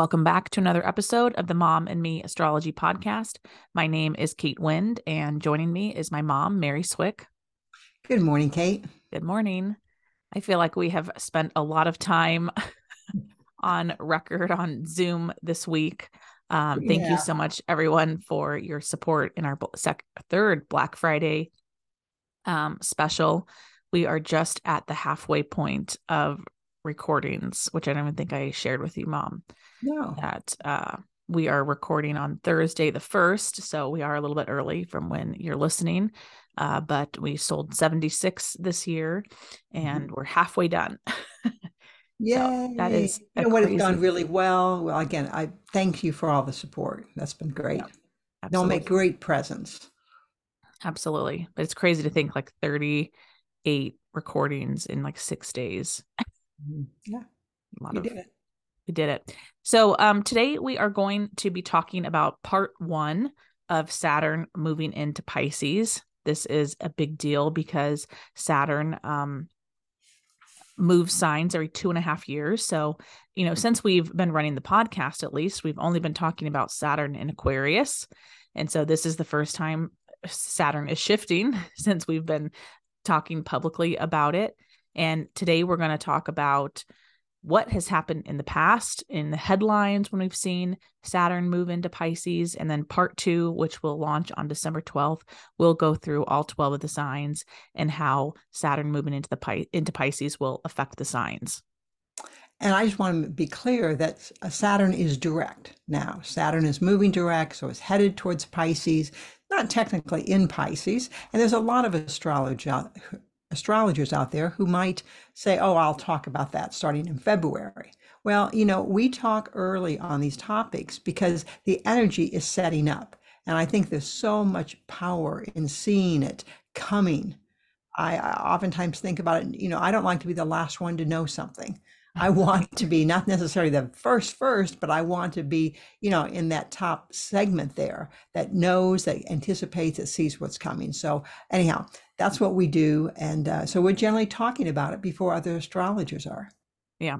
Welcome back to another episode of the Mom and Me Astrology Podcast. My name is Kate Wind, and joining me is my mom, Mary Swick. Good morning, Kate. Good morning. I feel like we have spent a lot of time on record on Zoom this week. Um, thank yeah. you so much, everyone, for your support in our sec- third Black Friday um, special. We are just at the halfway point of recordings, which I don't even think I shared with you, Mom. No. That uh, we are recording on Thursday the 1st. So we are a little bit early from when you're listening. Uh, but we sold 76 this year and mm-hmm. we're halfway done. yeah. So that is you know what has gone really well. Well, again, I thank you for all the support. That's been great. Yeah, They'll make great presents. Absolutely. But it's crazy to think like 38 recordings in like six days. Mm-hmm. Yeah. A lot you of did it. We did it. So um today we are going to be talking about part one of Saturn moving into Pisces. This is a big deal because Saturn um moves signs every two and a half years. So, you know, since we've been running the podcast, at least, we've only been talking about Saturn in Aquarius. And so this is the first time Saturn is shifting since we've been talking publicly about it. And today we're going to talk about what has happened in the past in the headlines when we've seen Saturn move into Pisces. And then part two, which will launch on December 12th, will go through all 12 of the signs and how Saturn moving into the Pi- into Pisces will affect the signs. And I just want to be clear that uh, Saturn is direct now. Saturn is moving direct, so it's headed towards Pisces, not technically in Pisces. And there's a lot of astrology astrologers out there who might say, oh, I'll talk about that starting in February. Well, you know, we talk early on these topics because the energy is setting up. And I think there's so much power in seeing it coming. I, I oftentimes think about it, you know, I don't like to be the last one to know something. I want to be not necessarily the first first, but I want to be, you know, in that top segment there that knows, that anticipates, that sees what's coming. So anyhow, that's what we do, and uh, so we're generally talking about it before other astrologers are. Yeah,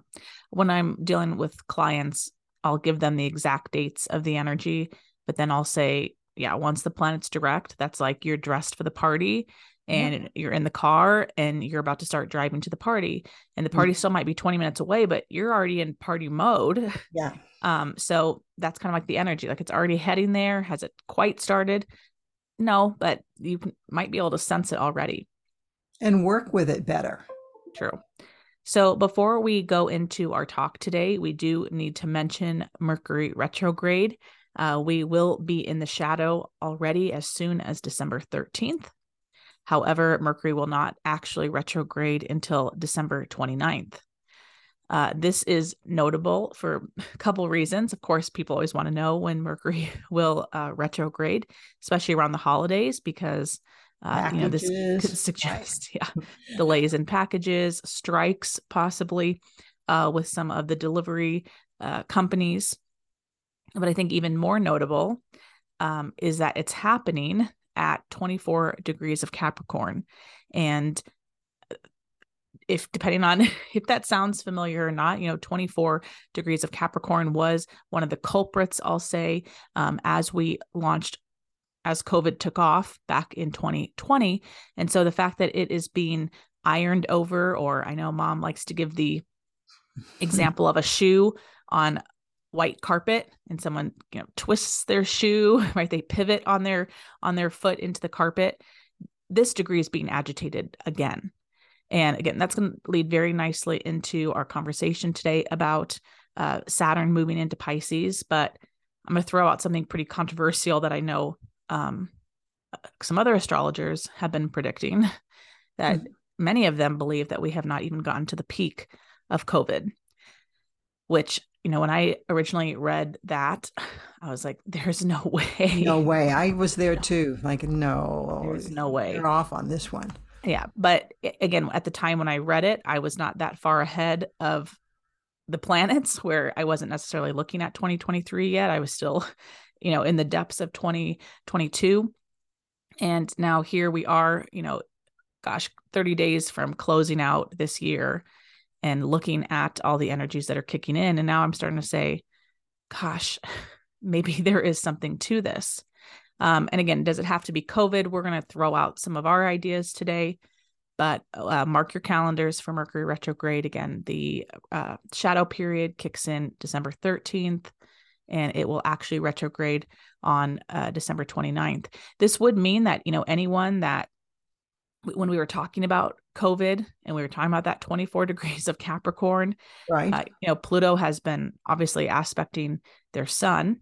when I'm dealing with clients, I'll give them the exact dates of the energy, but then I'll say, yeah, once the planet's direct, that's like you're dressed for the party and yeah. you're in the car and you're about to start driving to the party and the party mm-hmm. still might be 20 minutes away but you're already in party mode yeah um so that's kind of like the energy like it's already heading there has it quite started no but you might be able to sense it already. And work with it better. True. So before we go into our talk today we do need to mention mercury retrograde. Uh, we will be in the shadow already as soon as december 13th However, Mercury will not actually retrograde until December 29th. Uh, this is notable for a couple reasons. Of course, people always want to know when Mercury will uh, retrograde, especially around the holidays, because uh, you know this could suggest yeah, delays in packages, strikes, possibly uh, with some of the delivery uh, companies. But I think even more notable um, is that it's happening at 24 degrees of Capricorn. And if depending on if that sounds familiar or not, you know, 24 degrees of Capricorn was one of the culprits, I'll say, um, as we launched, as COVID took off back in 2020. And so the fact that it is being ironed over, or I know mom likes to give the example of a shoe on white carpet and someone you know twists their shoe right? They pivot on their on their foot into the carpet. This degree is being agitated again and again that's going to lead very nicely into our conversation today about uh, saturn moving into pisces but i'm going to throw out something pretty controversial that i know um, some other astrologers have been predicting that mm-hmm. many of them believe that we have not even gotten to the peak of covid which, you know, when I originally read that, I was like, there's no way. No way. I was there too. Like, no, there's no way. You're off on this one. Yeah. But again, at the time when I read it, I was not that far ahead of the planets where I wasn't necessarily looking at 2023 yet. I was still, you know, in the depths of 2022. And now here we are, you know, gosh, 30 days from closing out this year and looking at all the energies that are kicking in. And now I'm starting to say, gosh, maybe there is something to this. Um, and again, does it have to be COVID? We're going to throw out some of our ideas today, but uh, mark your calendars for Mercury retrograde. Again, the uh, shadow period kicks in December 13th and it will actually retrograde on uh, December 29th. This would mean that, you know, anyone that when we were talking about COVID and we were talking about that 24 degrees of Capricorn, right? Uh, you know, Pluto has been obviously aspecting their sun.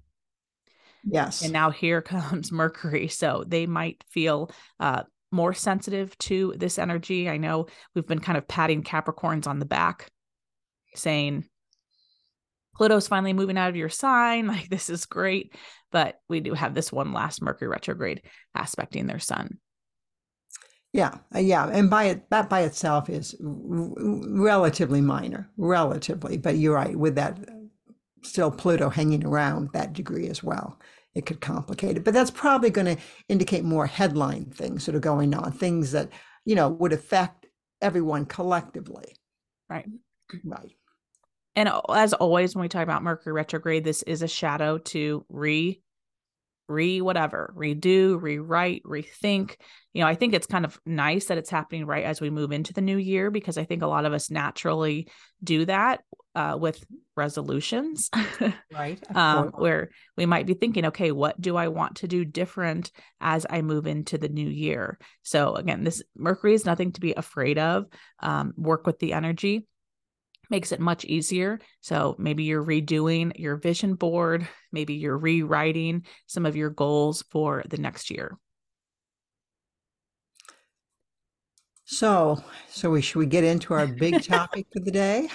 Yes. And now here comes Mercury. So they might feel uh, more sensitive to this energy. I know we've been kind of patting Capricorns on the back, saying, Pluto's finally moving out of your sign. Like, this is great. But we do have this one last Mercury retrograde aspecting their sun. Yeah, uh, yeah, and by it that by itself is relatively minor, relatively. But you're right with that still Pluto hanging around that degree as well. It could complicate it, but that's probably going to indicate more headline things that are going on, things that you know would affect everyone collectively. Right. Right. And as always, when we talk about Mercury retrograde, this is a shadow to re re whatever, redo, rewrite, rethink. You know, I think it's kind of nice that it's happening right as we move into the new year because I think a lot of us naturally do that uh, with resolutions. right. um, where we might be thinking, okay, what do I want to do different as I move into the new year? So, again, this Mercury is nothing to be afraid of. Um, work with the energy makes it much easier. So maybe you're redoing your vision board, maybe you're rewriting some of your goals for the next year. So, so we should we get into our big topic for the day?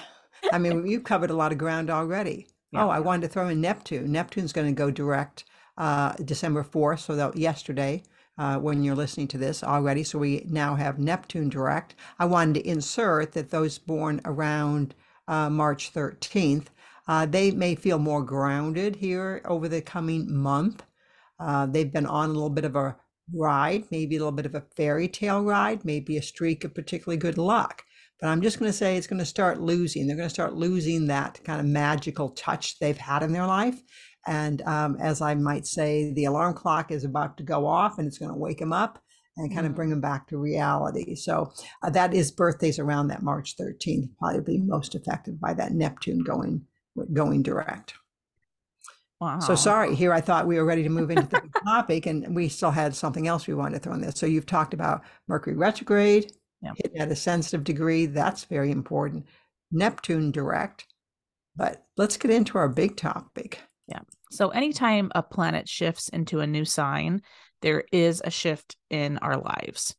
I mean, you've covered a lot of ground already. Yeah. Oh, I wanted to throw in Neptune. Neptune's going to go direct uh, December 4th, so that yesterday uh, when you're listening to this already. So we now have Neptune direct. I wanted to insert that those born around uh, March 13th. Uh, they may feel more grounded here over the coming month. Uh, they've been on a little bit of a ride, maybe a little bit of a fairy tale ride, maybe a streak of particularly good luck. But I'm just going to say it's going to start losing. They're going to start losing that kind of magical touch they've had in their life. And um, as I might say, the alarm clock is about to go off and it's going to wake them up and kind of bring them back to reality. So uh, that is birthdays around that March 13th, probably be most affected by that Neptune going going direct. Wow. So sorry, here I thought we were ready to move into the topic, and we still had something else we wanted to throw in there. So you've talked about Mercury retrograde, yeah. at a sensitive degree. That's very important. Neptune direct. But let's get into our big topic. Yeah. So anytime a planet shifts into a new sign, there is a shift in our lives,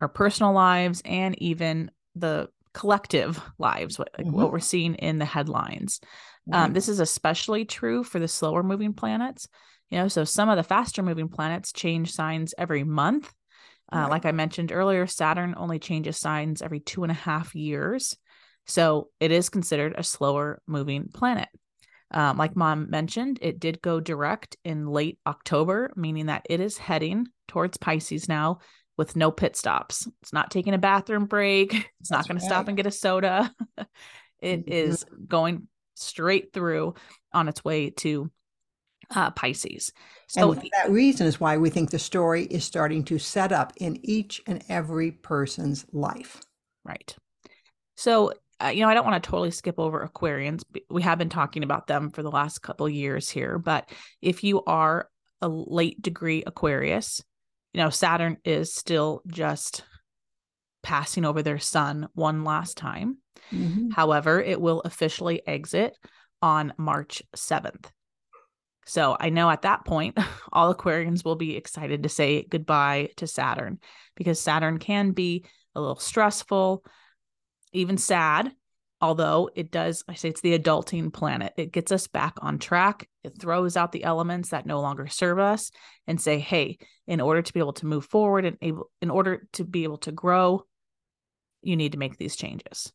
our personal lives, and even the collective lives, what, like mm-hmm. what we're seeing in the headlines. Um, this is especially true for the slower moving planets. You know, so some of the faster moving planets change signs every month. Uh, right. Like I mentioned earlier, Saturn only changes signs every two and a half years. So it is considered a slower moving planet. Um, like mom mentioned, it did go direct in late October, meaning that it is heading towards Pisces now with no pit stops. It's not taking a bathroom break. It's That's not going right. to stop and get a soda. it mm-hmm. is going straight through on its way to uh, Pisces. So and that reason is why we think the story is starting to set up in each and every person's life. Right. So uh, you know, I don't want to totally skip over Aquarians. We have been talking about them for the last couple years here, but if you are a late degree Aquarius, you know, Saturn is still just passing over their sun one last time. Mm-hmm. However, it will officially exit on March 7th. So I know at that point, all Aquarians will be excited to say goodbye to Saturn because Saturn can be a little stressful, even sad although it does, I say it's the adulting planet. It gets us back on track. It throws out the elements that no longer serve us and say, hey, in order to be able to move forward and able, in order to be able to grow, you need to make these changes.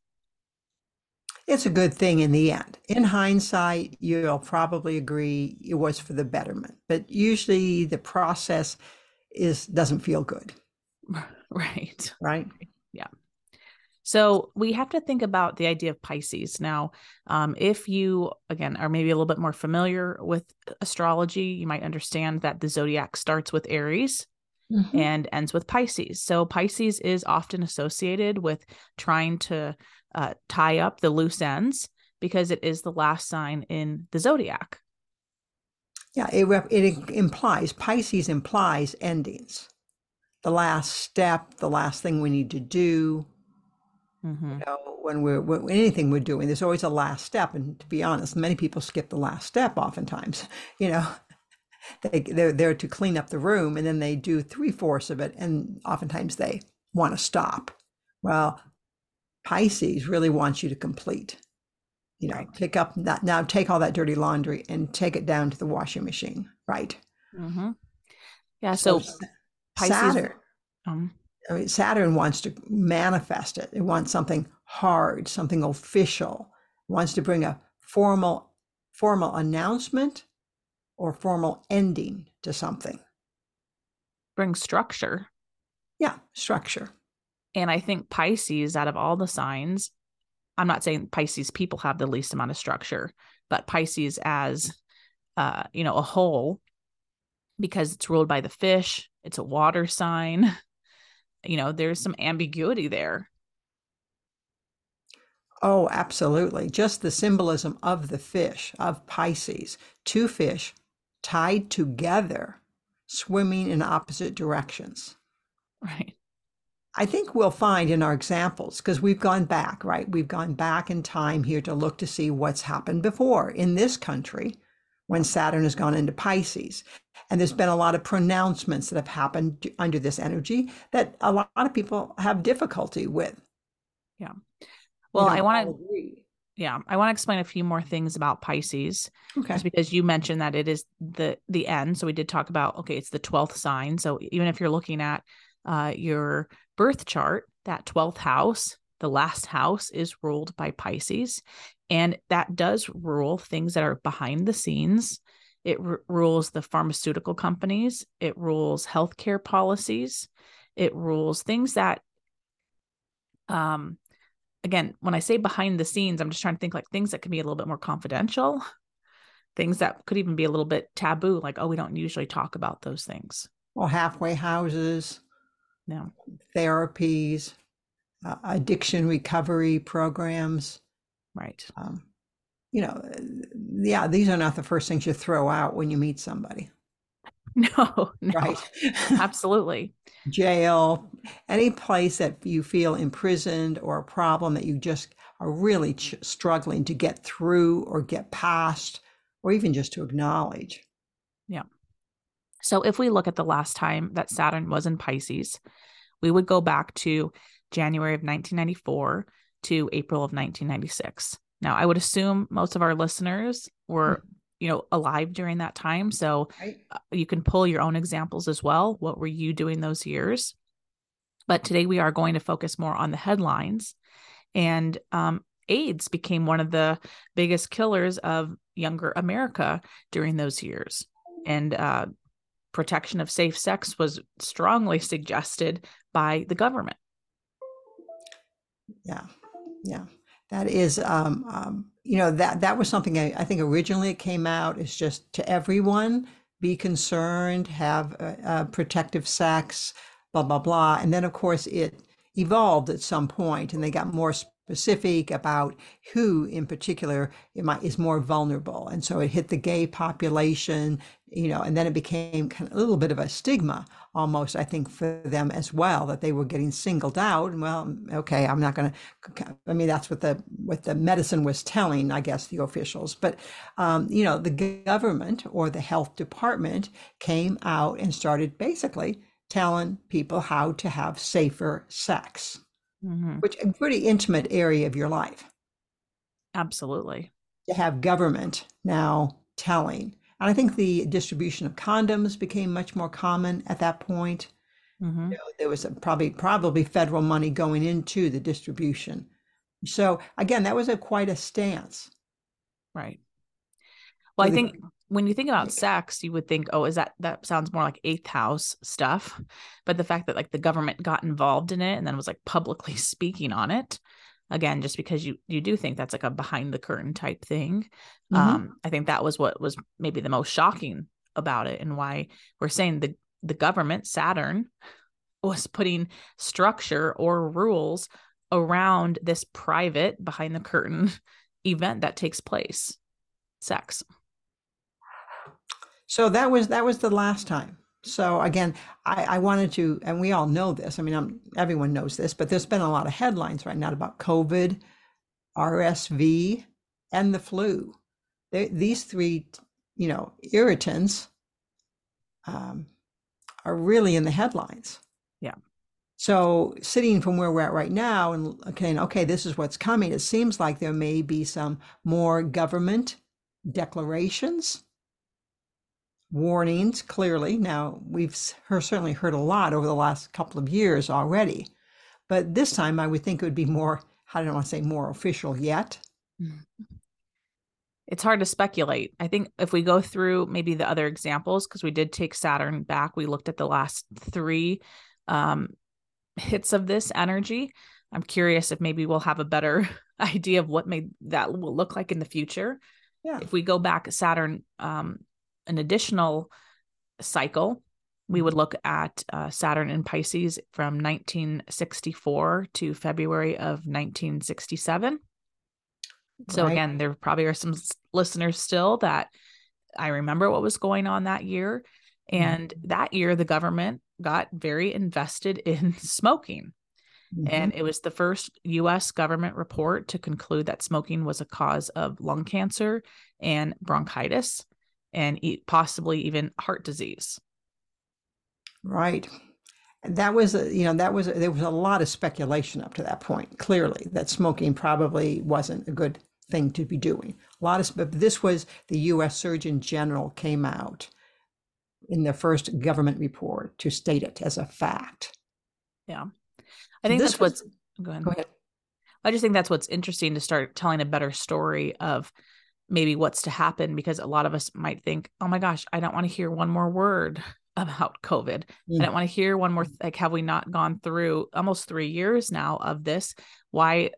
It's a good thing in the end. In hindsight, you'll probably agree it was for the betterment, but usually the process is doesn't feel good. Right. Right. Yeah. So we have to think about the idea of Pisces. Now, um, if you, again, are maybe a little bit more familiar with astrology, you might understand that the zodiac starts with Aries mm-hmm. and ends with Pisces. So Pisces is often associated with trying to uh, tie up the loose ends because it is the last sign in the zodiac. Yeah, it, it implies, Pisces implies endings. The last step, the last thing we need to do, Mm-hmm. You know, when we're when anything we're doing, there's always a last step. And to be honest, many people skip the last step oftentimes. You know, they they're there to clean up the room and then they do three fourths of it, and oftentimes they want to stop. Well, Pisces really wants you to complete. You know, right. pick up that now, take all that dirty laundry and take it down to the washing machine. Right. Mm-hmm. Yeah. So, so Pisces. Saturn. Um, I mean, Saturn wants to manifest it. It wants something hard, something official. It wants to bring a formal formal announcement or formal ending to something. Bring structure. Yeah, structure. And I think Pisces, out of all the signs, I'm not saying Pisces people have the least amount of structure, but Pisces as uh, you know, a whole, because it's ruled by the fish, it's a water sign. you know, there's some ambiguity there. Oh, absolutely. Just the symbolism of the fish, of Pisces, two fish tied together, swimming in opposite directions. Right. I think we'll find in our examples, because we've gone back, right? We've gone back in time here to look to see what's happened before in this country when Saturn has gone into Pisces. And there's been a lot of pronouncements that have happened under this energy that a lot of people have difficulty with. Yeah. Well, I want to yeah, I want to explain a few more things about Pisces. Okay. Just because you mentioned that it is the the end. So we did talk about okay, it's the 12th sign. So even if you're looking at uh your birth chart, that 12th house, the last house is ruled by Pisces. And that does rule things that are behind the scenes it r- rules the pharmaceutical companies, it rules healthcare policies, it rules things that um again, when I say behind the scenes, I'm just trying to think like things that could be a little bit more confidential, things that could even be a little bit taboo, like, oh, we don't usually talk about those things. Well, halfway houses, no therapies, uh, addiction recovery programs. Right. Um, you know, yeah, these are not the first things you throw out when you meet somebody. No, no. Right. Absolutely. Jail, any place that you feel imprisoned or a problem that you just are really ch- struggling to get through or get past or even just to acknowledge. Yeah. So if we look at the last time that Saturn was in Pisces, we would go back to January of 1994 to April of 1996. Now, I would assume most of our listeners were, mm-hmm. you know, alive during that time. So right. Uh, you can pull your own examples as well. What were you doing those years? But today we are going to focus more on the headlines. And um, AIDS became one of the biggest killers of younger America during those years. And uh, protection of safe sex was strongly suggested by the government. Yeah. Yeah that is um, um, you know that that was something I, I, think originally it came out is just to everyone be concerned have protective sex blah blah blah and then of course it evolved at some point and they got more specific about who in particular might, is more vulnerable. And so it hit the gay population you know and then it became kind of a little bit of a stigma almost i think for them as well that they were getting singled out. And well okay i'm not going to i mean that's what the what the medicine was telling i guess the officials. But um, you know the government or the health department came out and started basically telling people how to have safer sex mm-hmm. which a pretty intimate area of your life. Absolutely. To have government now telling. And I think the distribution of condoms became much more common at that point. Mm-hmm. You know, there was probably probably federal money going into the distribution. So again, that was a quite a stance. Right. Well, I think when you think about sex, you would think, oh, is that that sounds more like eighth house stuff. But the fact that like the government got involved in it and then was like publicly speaking on it, again, just because you you do think that's like a behind the curtain type thing. Mhm. Um, I think that was what was maybe the most shocking about it and why we're saying the the government, Saturn, was putting structure or rules around this private behind the curtain event that takes place sex So that was that was the last time. So again, I, I wanted to, and we all know this. I mean, I'm, everyone knows this, but there's been a lot of headlines right now about COVID, RSV, and the flu. They, these three, you know, irritants um, are really in the headlines. Yeah. So sitting from where we're at right now and okay, okay, this is what's coming. It seems like there may be some more government declarations warnings clearly. Now we've certainly heard a lot over the last couple of years already but this time i would think it would be more i don't want to say more official yet. It's hard to speculate. I think if we go through maybe the other examples because we did take saturn back we looked at the last three um, hits of this energy. I'm curious if maybe we'll have a better idea of what may that will look like in the future. Yeah. If we go back saturn um, an additional cycle we would look at uh, saturn in pisces from 1964 to february of 1967 so Right. again there probably are some listeners still that i remember what was going on that year Mhm. and that year the government got very invested in smoking Mhm. and it was the first US government report to conclude that smoking was a cause of lung cancer and bronchitis and possibly even heart disease. right that was a, you know that was a, there was a lot of speculation up to that point clearly that smoking probably wasn't a good thing to be doing a lot of but this was the us surgeon general came out in the first government report to state it as a fact Yeah. I think This that's was- what's go ahead. go ahead I just think that's what's interesting to start telling a better story of maybe what's to happen because a lot of us might think, oh my gosh, I don't want to hear one more word about COVID. I Mm. don't want to hear one more, like, have we not gone through almost three years now of this? Why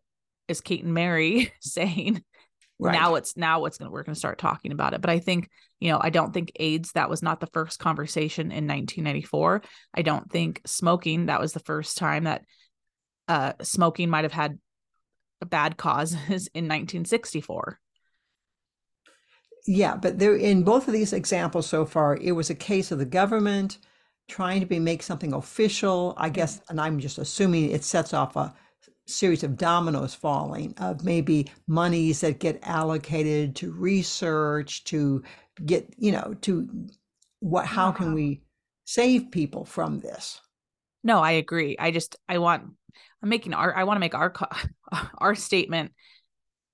is Kate and Mary saying right now it's now it's gonna we're gonna start talking about it? But I think, you know, I don't think AIDS, that was not the first conversation in 1994. I don't think smoking, that was the first time that uh smoking might have had bad causes in 1964. Yeah, but there in both of these examples so far, it was a case of the government trying to be make something official. I guess, and I'm just assuming it sets off a series of dominoes falling of maybe monies that get allocated to research to get, you know, to what how can we save people from this? No, I agree. I just I want I'm making our I want to make our our statement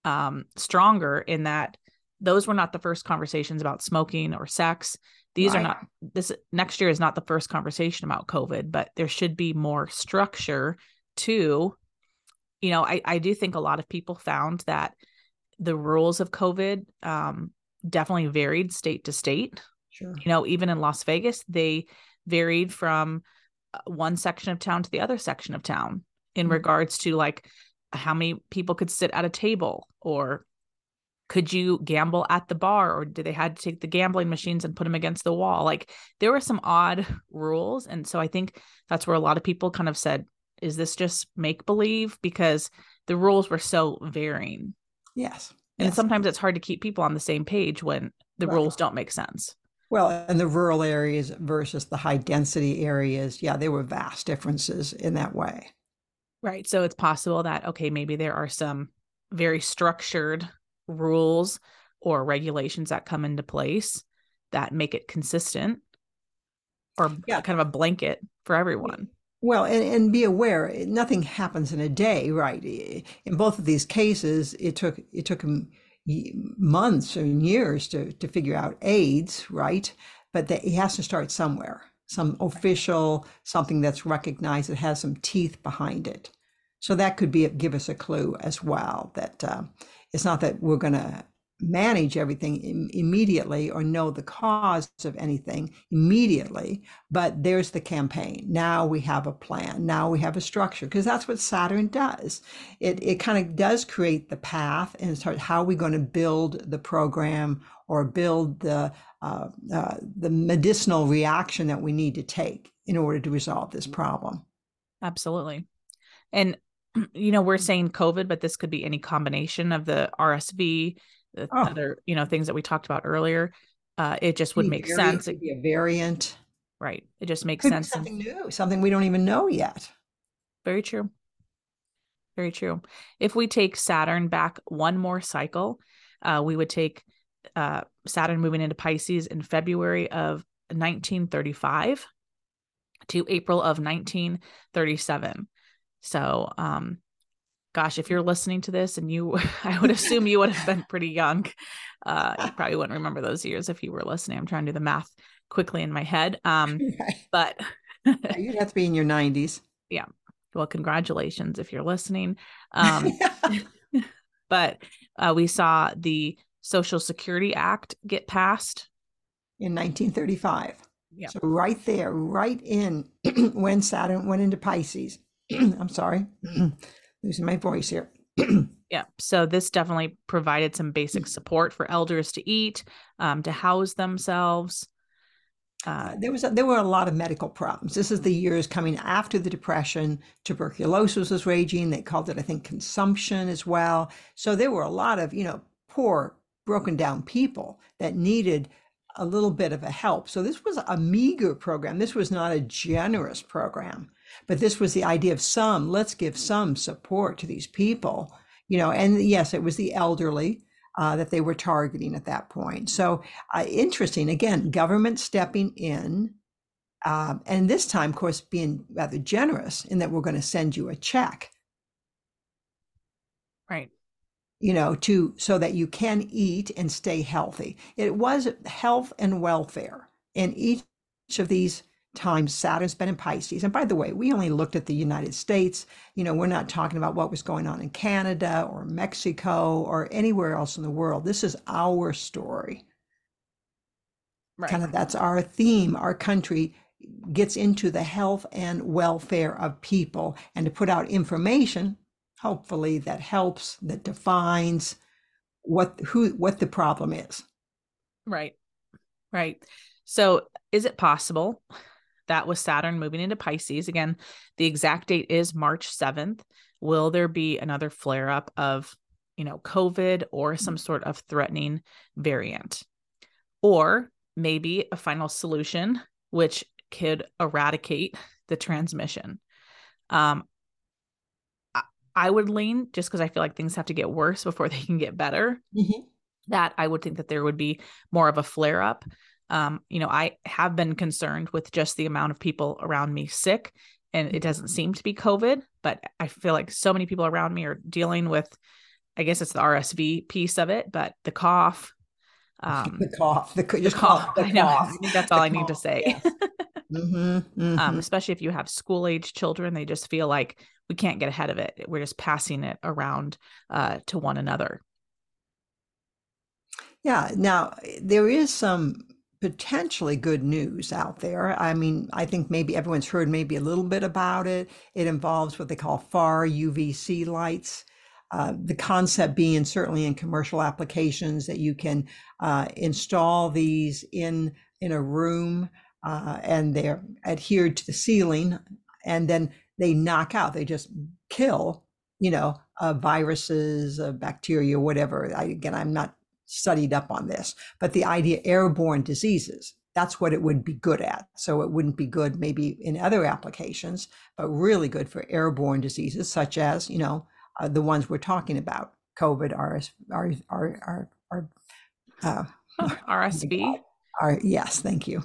um stronger in that those were not the first conversations about smoking or sex. These are not this next year is not the first conversation about COVID, but there should be more structure to you know, I I do think a lot of people found that the rules of COVID um definitely varied state to state Sure. you know even in las vegas they varied from uh, one section of town to the other section of town in Mhm. regards to like how many people could sit at a table or could you gamble at the bar or did they had to take the gambling machines and put them against the wall like there were some odd rules and so i think that's where a lot of people kind of said is this just make believe because the rules were so varying Yes. and yes. sometimes it's hard to keep people on the same page when the Right. rules don't make sense Well, and the rural areas versus the high density areas, yeah, there were vast differences in that way. Right. So it's possible that, okay, maybe there are some very structured rules or regulations that come into place that make it consistent or Yeah. kind of a blanket for everyone. Well, and, and be aware, nothing happens in a day, right? In both of these cases, it took it took months and years to to figure out AIDS, right? But that he has to start somewhere, some official something that's recognized that has some teeth behind it. So that could be give us a clue as well that uh, it's not that we're going to manage everything Im- immediately or know the cause of anything immediately but there's the campaign. Now we have a plan. Now we have a structure because that's what saturn does. It, it kind of does create the path and start how are we going to build the program or build the uh, uh, the medicinal reaction that we need to take in order to resolve this problem. Absolutely. And you know we're saying covid but this could be any combination of the rsv the oh. other you know things that we talked about earlier. Uh it just would make sense. it be a variant. Right. It just makes sense something new something we don't even know yet. Very true. Very true. If we take saturn back one more cycle uh we would take uh saturn moving into pisces in february of 1935 to april of 1937 so um gosh, if you're listening to this and you, I would assume you would have been pretty young. Uh, you probably wouldn't remember those years if you were listening. I'm trying to do the math quickly in my head. Um, but you'd have to be in your 90s. Yeah. Well, congratulations if you're listening. Um, but uh, we saw the Social Security Act get passed in 1935. Yeah. So right there, right in when Saturn went into Pisces. I'm sorry losing my voice here. yeah. So this definitely provided some basic support for elders to eat, um, to house themselves. Uh, there was a, there were a lot of medical problems. This is the years coming after the depression. Tuberculosis was raging. They called it, I think, consumption as well. So there were a lot of you know poor, broken down people that needed a little bit of a help. So this was a meager program. This was not a generous program. But this was the idea of some, let's give some support to these people, you know, and yes, it was the elderly. Uh, that they were targeting at that point. So uh, interesting. Again, government stepping in, uh, and this time, of course, being rather generous in that we're going to send you a check, right? You know, to so that you can eat and stay healthy. It was health and welfare in each of these times Saturn's been in Pisces. And by the way, we only looked at the United States. You know, we're not talking about what was going on in Canada or Mexico or anywhere else in the world. This is our story. Right. Kind of that's our theme. Our country gets into the health and welfare of people and to put out information, hopefully that helps, that defines what who what the problem is. Right. Right. So is it possible that was Saturn moving into Pisces. Again, the exact date is March 7th. Will there be another flare up of, you know, COVID or some sort of threatening variant? Or maybe a final solution, which could eradicate the transmission. Um, I would lean just because I feel like things have to get worse before they can get better. Mm-hmm. That I would think that there would be more of a flare up um, you know, I have been concerned with just the amount of people around me sick, and it doesn't mm-hmm. seem to be COVID, but I feel like so many people around me are dealing with, I guess it's the RSV piece of it, but the cough. Um, the cough, the, the cough, the I know. I think that's all the I cough, need to say. Yes. mm-hmm, mm-hmm. Um, especially if you have school age children, they just feel like we can't get ahead of it. We're just passing it around uh, to one another. Yeah. Now there is some potentially good news out there. I mean, I think maybe everyone's heard maybe a little bit about it. It involves what they call far UVC lights. Uh, the concept being certainly in commercial applications that you can uh, install these in in a room uh, and they're adhered to the ceiling and then they knock out they just kill you know uh, viruses uh, bacteria whatever I, again i'm not studied up on this, but the idea airborne diseases, that's what it would be good at. So it wouldn't be good maybe in other applications, but really good for airborne diseases such as, you know, uh, the ones we're talking about, COVID, RS, R, R, R, uh, RSV. R, yes, thank you.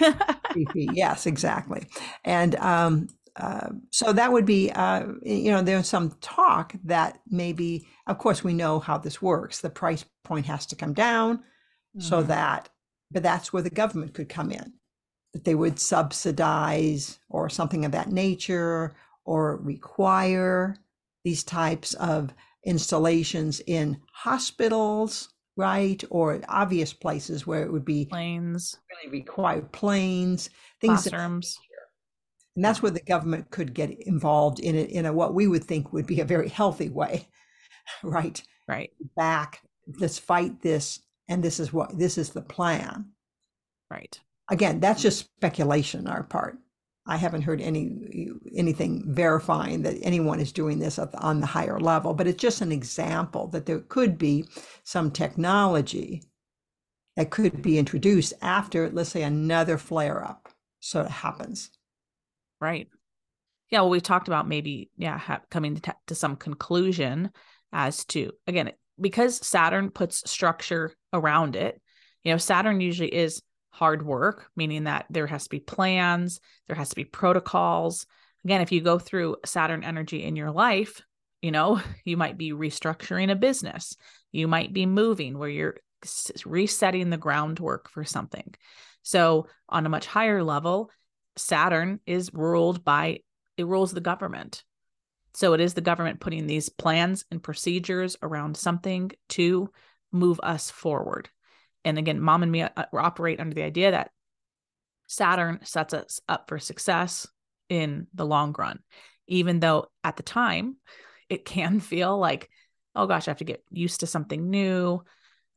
yes, exactly. And um, uh, so that would be, uh, you know, there's some talk that maybe, of course, we know how this works. The price point has to come down mm-hmm. so that, but that's where the government could come in, that they would subsidize or something of that nature or require these types of installations in hospitals, right? Or obvious places where it would be planes, really required planes, things classrooms. And that's where the government could get involved in it in a what we would think would be a very healthy way, right? Right. Back, let's fight this, and this is what this is the plan. Right. Again, that's just speculation on our part. I haven't heard any anything verifying that anyone is doing this on the higher level, but it's just an example that there could be some technology that could be introduced after, let's say, another flare up sort of happens. Right. Yeah. Well, we talked about maybe, yeah, ha- coming to, t- to some conclusion as to, again, because Saturn puts structure around it, you know, Saturn usually is hard work, meaning that there has to be plans, there has to be protocols. Again, if you go through Saturn energy in your life, you know, you might be restructuring a business, you might be moving where you're resetting the groundwork for something. So, on a much higher level, Saturn is ruled by it rules the government. So it is the government putting these plans and procedures around something to move us forward. And again, mom and me uh, operate under the idea that Saturn sets us up for success in the long run, even though at the time it can feel like, oh gosh, I have to get used to something new.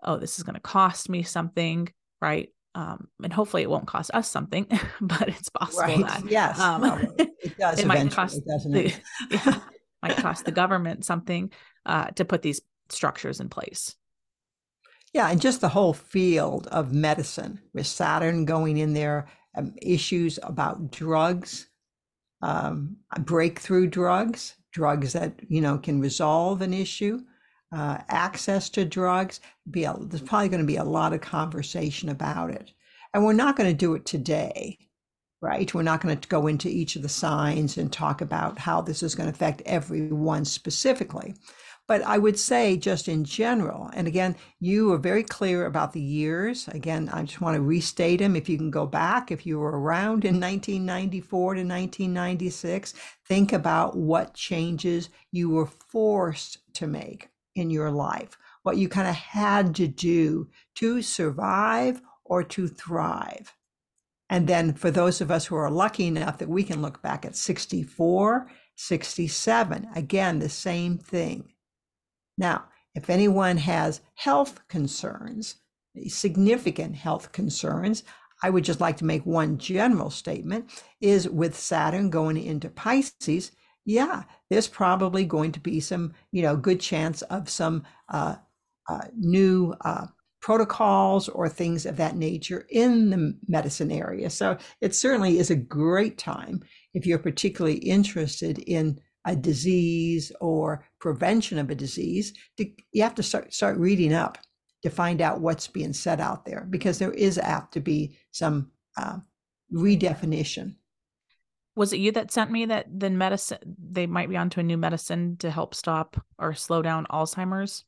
Oh, this is going to cost me something, right? Um, and hopefully it won't cost us something, but it's possible right. that yes, um, it does. it might cost the, yeah, might cost the government something uh, to put these structures in place. Yeah, and just the whole field of medicine with Saturn going in there, um, issues about drugs, um, breakthrough drugs, drugs that you know can resolve an issue uh, access to drugs. Be a, there's probably going to be a lot of conversation about it, and we're not going to do it today, right? We're not going to go into each of the signs and talk about how this is going to affect everyone specifically. But I would say, just in general, and again, you were very clear about the years. Again, I just want to restate them. If you can go back, if you were around in 1994 to 1996, think about what changes you were forced to make in your life, what you kind of had to do to survive or to thrive. And then for those of us who are lucky enough that we can look back at 64, 67, again, the same thing. Now, if anyone has health concerns, significant health concerns, I would just like to make one general statement is with Saturn going into Pisces, yeah, there's probably going to be some, you know, good chance of some uh, uh, new uh, protocols or things of that nature in the medicine area. So it certainly is a great time if you're particularly interested in a disease or prevention of a disease. To, you have to start start reading up to find out what's being said out there because there is apt to be some uh, redefinition was it you that sent me that the medicine they might be onto a new medicine to help stop or slow down Alzheimer's?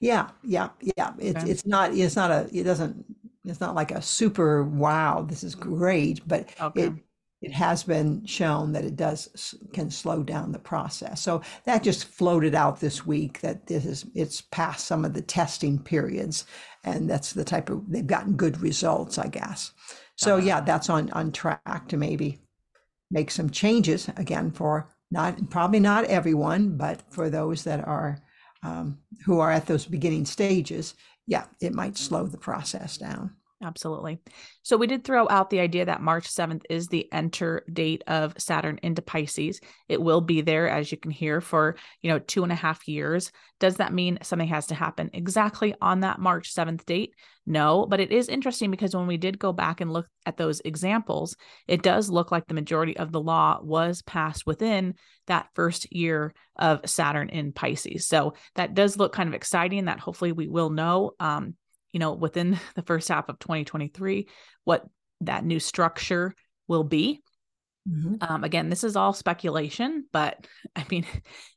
Yeah, yeah, yeah. It's okay. it's not it's not a it doesn't it's not like a super wow this is mm-hmm. great, but okay. it it has been shown that it does can slow down the process. So that just floated out this week that this is it's past some of the testing periods, and that's the type of they've gotten good results, I guess. So yeah, that's on on track to maybe make some changes again for not probably not everyone, but for those that are um, who are at those beginning stages, yeah, it might slow the process down. Absolutely. So we did throw out the idea that March 7th is the enter date of Saturn into Pisces. It will be there, as you can hear, for, you know, two and a half years. Does that mean something has to happen exactly on that March 7th date? No, but it is interesting because when we did go back and look at those examples, it does look like the majority of the law was passed within that first year of Saturn in Pisces. So that does look kind of exciting that hopefully we will know. Um, you know, within the first half of 2023, what that new structure will be. Mm-hmm. Um, again, this is all speculation, but I mean,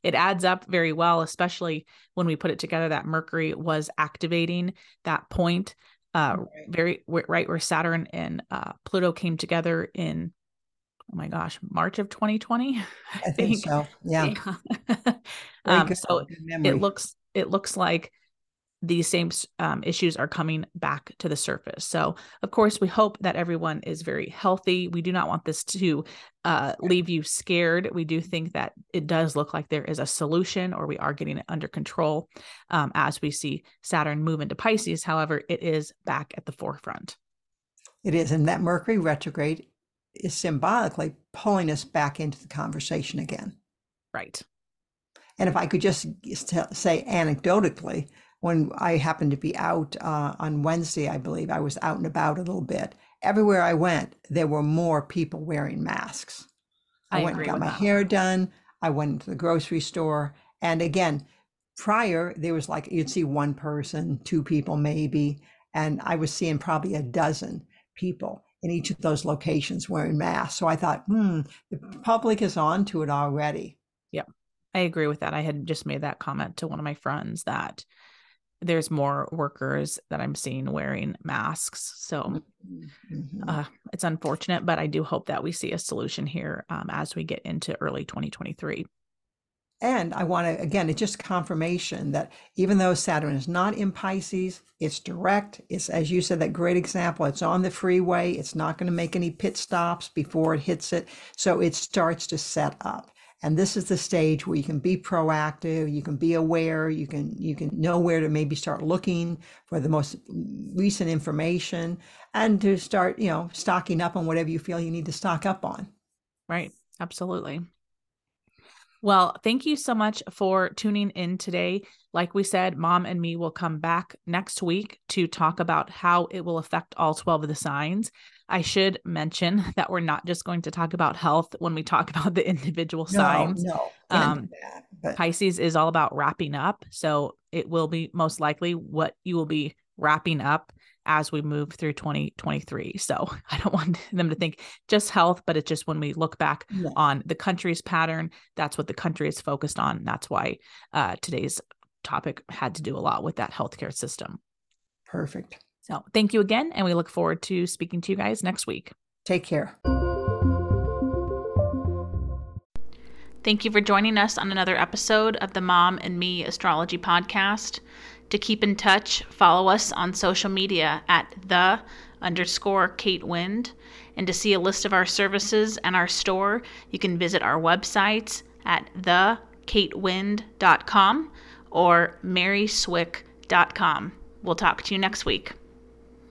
it adds up very well, especially when we put it together that Mercury was activating that point, uh, right. very right where Saturn and uh, Pluto came together in, oh my gosh, March of 2020. I, I think. think. so. Yeah. yeah. um, so it looks it looks like these same um, issues are coming back to the surface. So, of course, we hope that everyone is very healthy. We do not want this to uh, leave you scared. We do think that it does look like there is a solution or we are getting it under control um, as we see Saturn move into Pisces. However, it is back at the forefront. It is. And that Mercury retrograde is symbolically pulling us back into the conversation again. Right. And if I could just say anecdotally, when I happened to be out uh, on Wednesday, I believe I was out and about a little bit. Everywhere I went, there were more people wearing masks. I, I went and got my that. hair done. I went into the grocery store. And again, prior, there was like, you'd see one person, two people maybe. And I was seeing probably a dozen people in each of those locations wearing masks. So I thought, hmm, the public is on to it already. Yeah, I agree with that. I had just made that comment to one of my friends that there's more workers that I'm seeing wearing masks. So mm-hmm. uh, it's unfortunate, but I do hope that we see a solution here um, as we get into early 2023. And I want to, again, it's just confirmation that even though Saturn is not in Pisces, it's direct. It's, as you said, that great example. It's on the freeway. It's not going to make any pit stops before it hits it. So it starts to set up and this is the stage where you can be proactive you can be aware you can you can know where to maybe start looking for the most recent information and to start you know stocking up on whatever you feel you need to stock up on. Right. Absolutely well, thank you so much for tuning in today. Like we said, mom and me will come back next week to talk about how it will affect all 12 of the signs. I should mention that we're not just going to talk about health when we talk about the individual no, signs. No, um, that, but... Pisces is all about wrapping up. So it will be most likely what you will be wrapping up as we move through 2023. So I don't want them to think just health, but it's just when we look back yeah. on the country's pattern, that's what the country is focused on. That's why uh, today's topic had to do a lot with that healthcare system. Perfect. So thank you again. And we look forward to speaking to you guys next week. Take care. Thank you for joining us on another episode of the Mom and Me Astrology Podcast. To keep in touch, follow us on social media at the underscore Kate Wind. And to see a list of our services and our store, you can visit our websites at thekatewind.com or maryswick.com. We'll talk to you next week.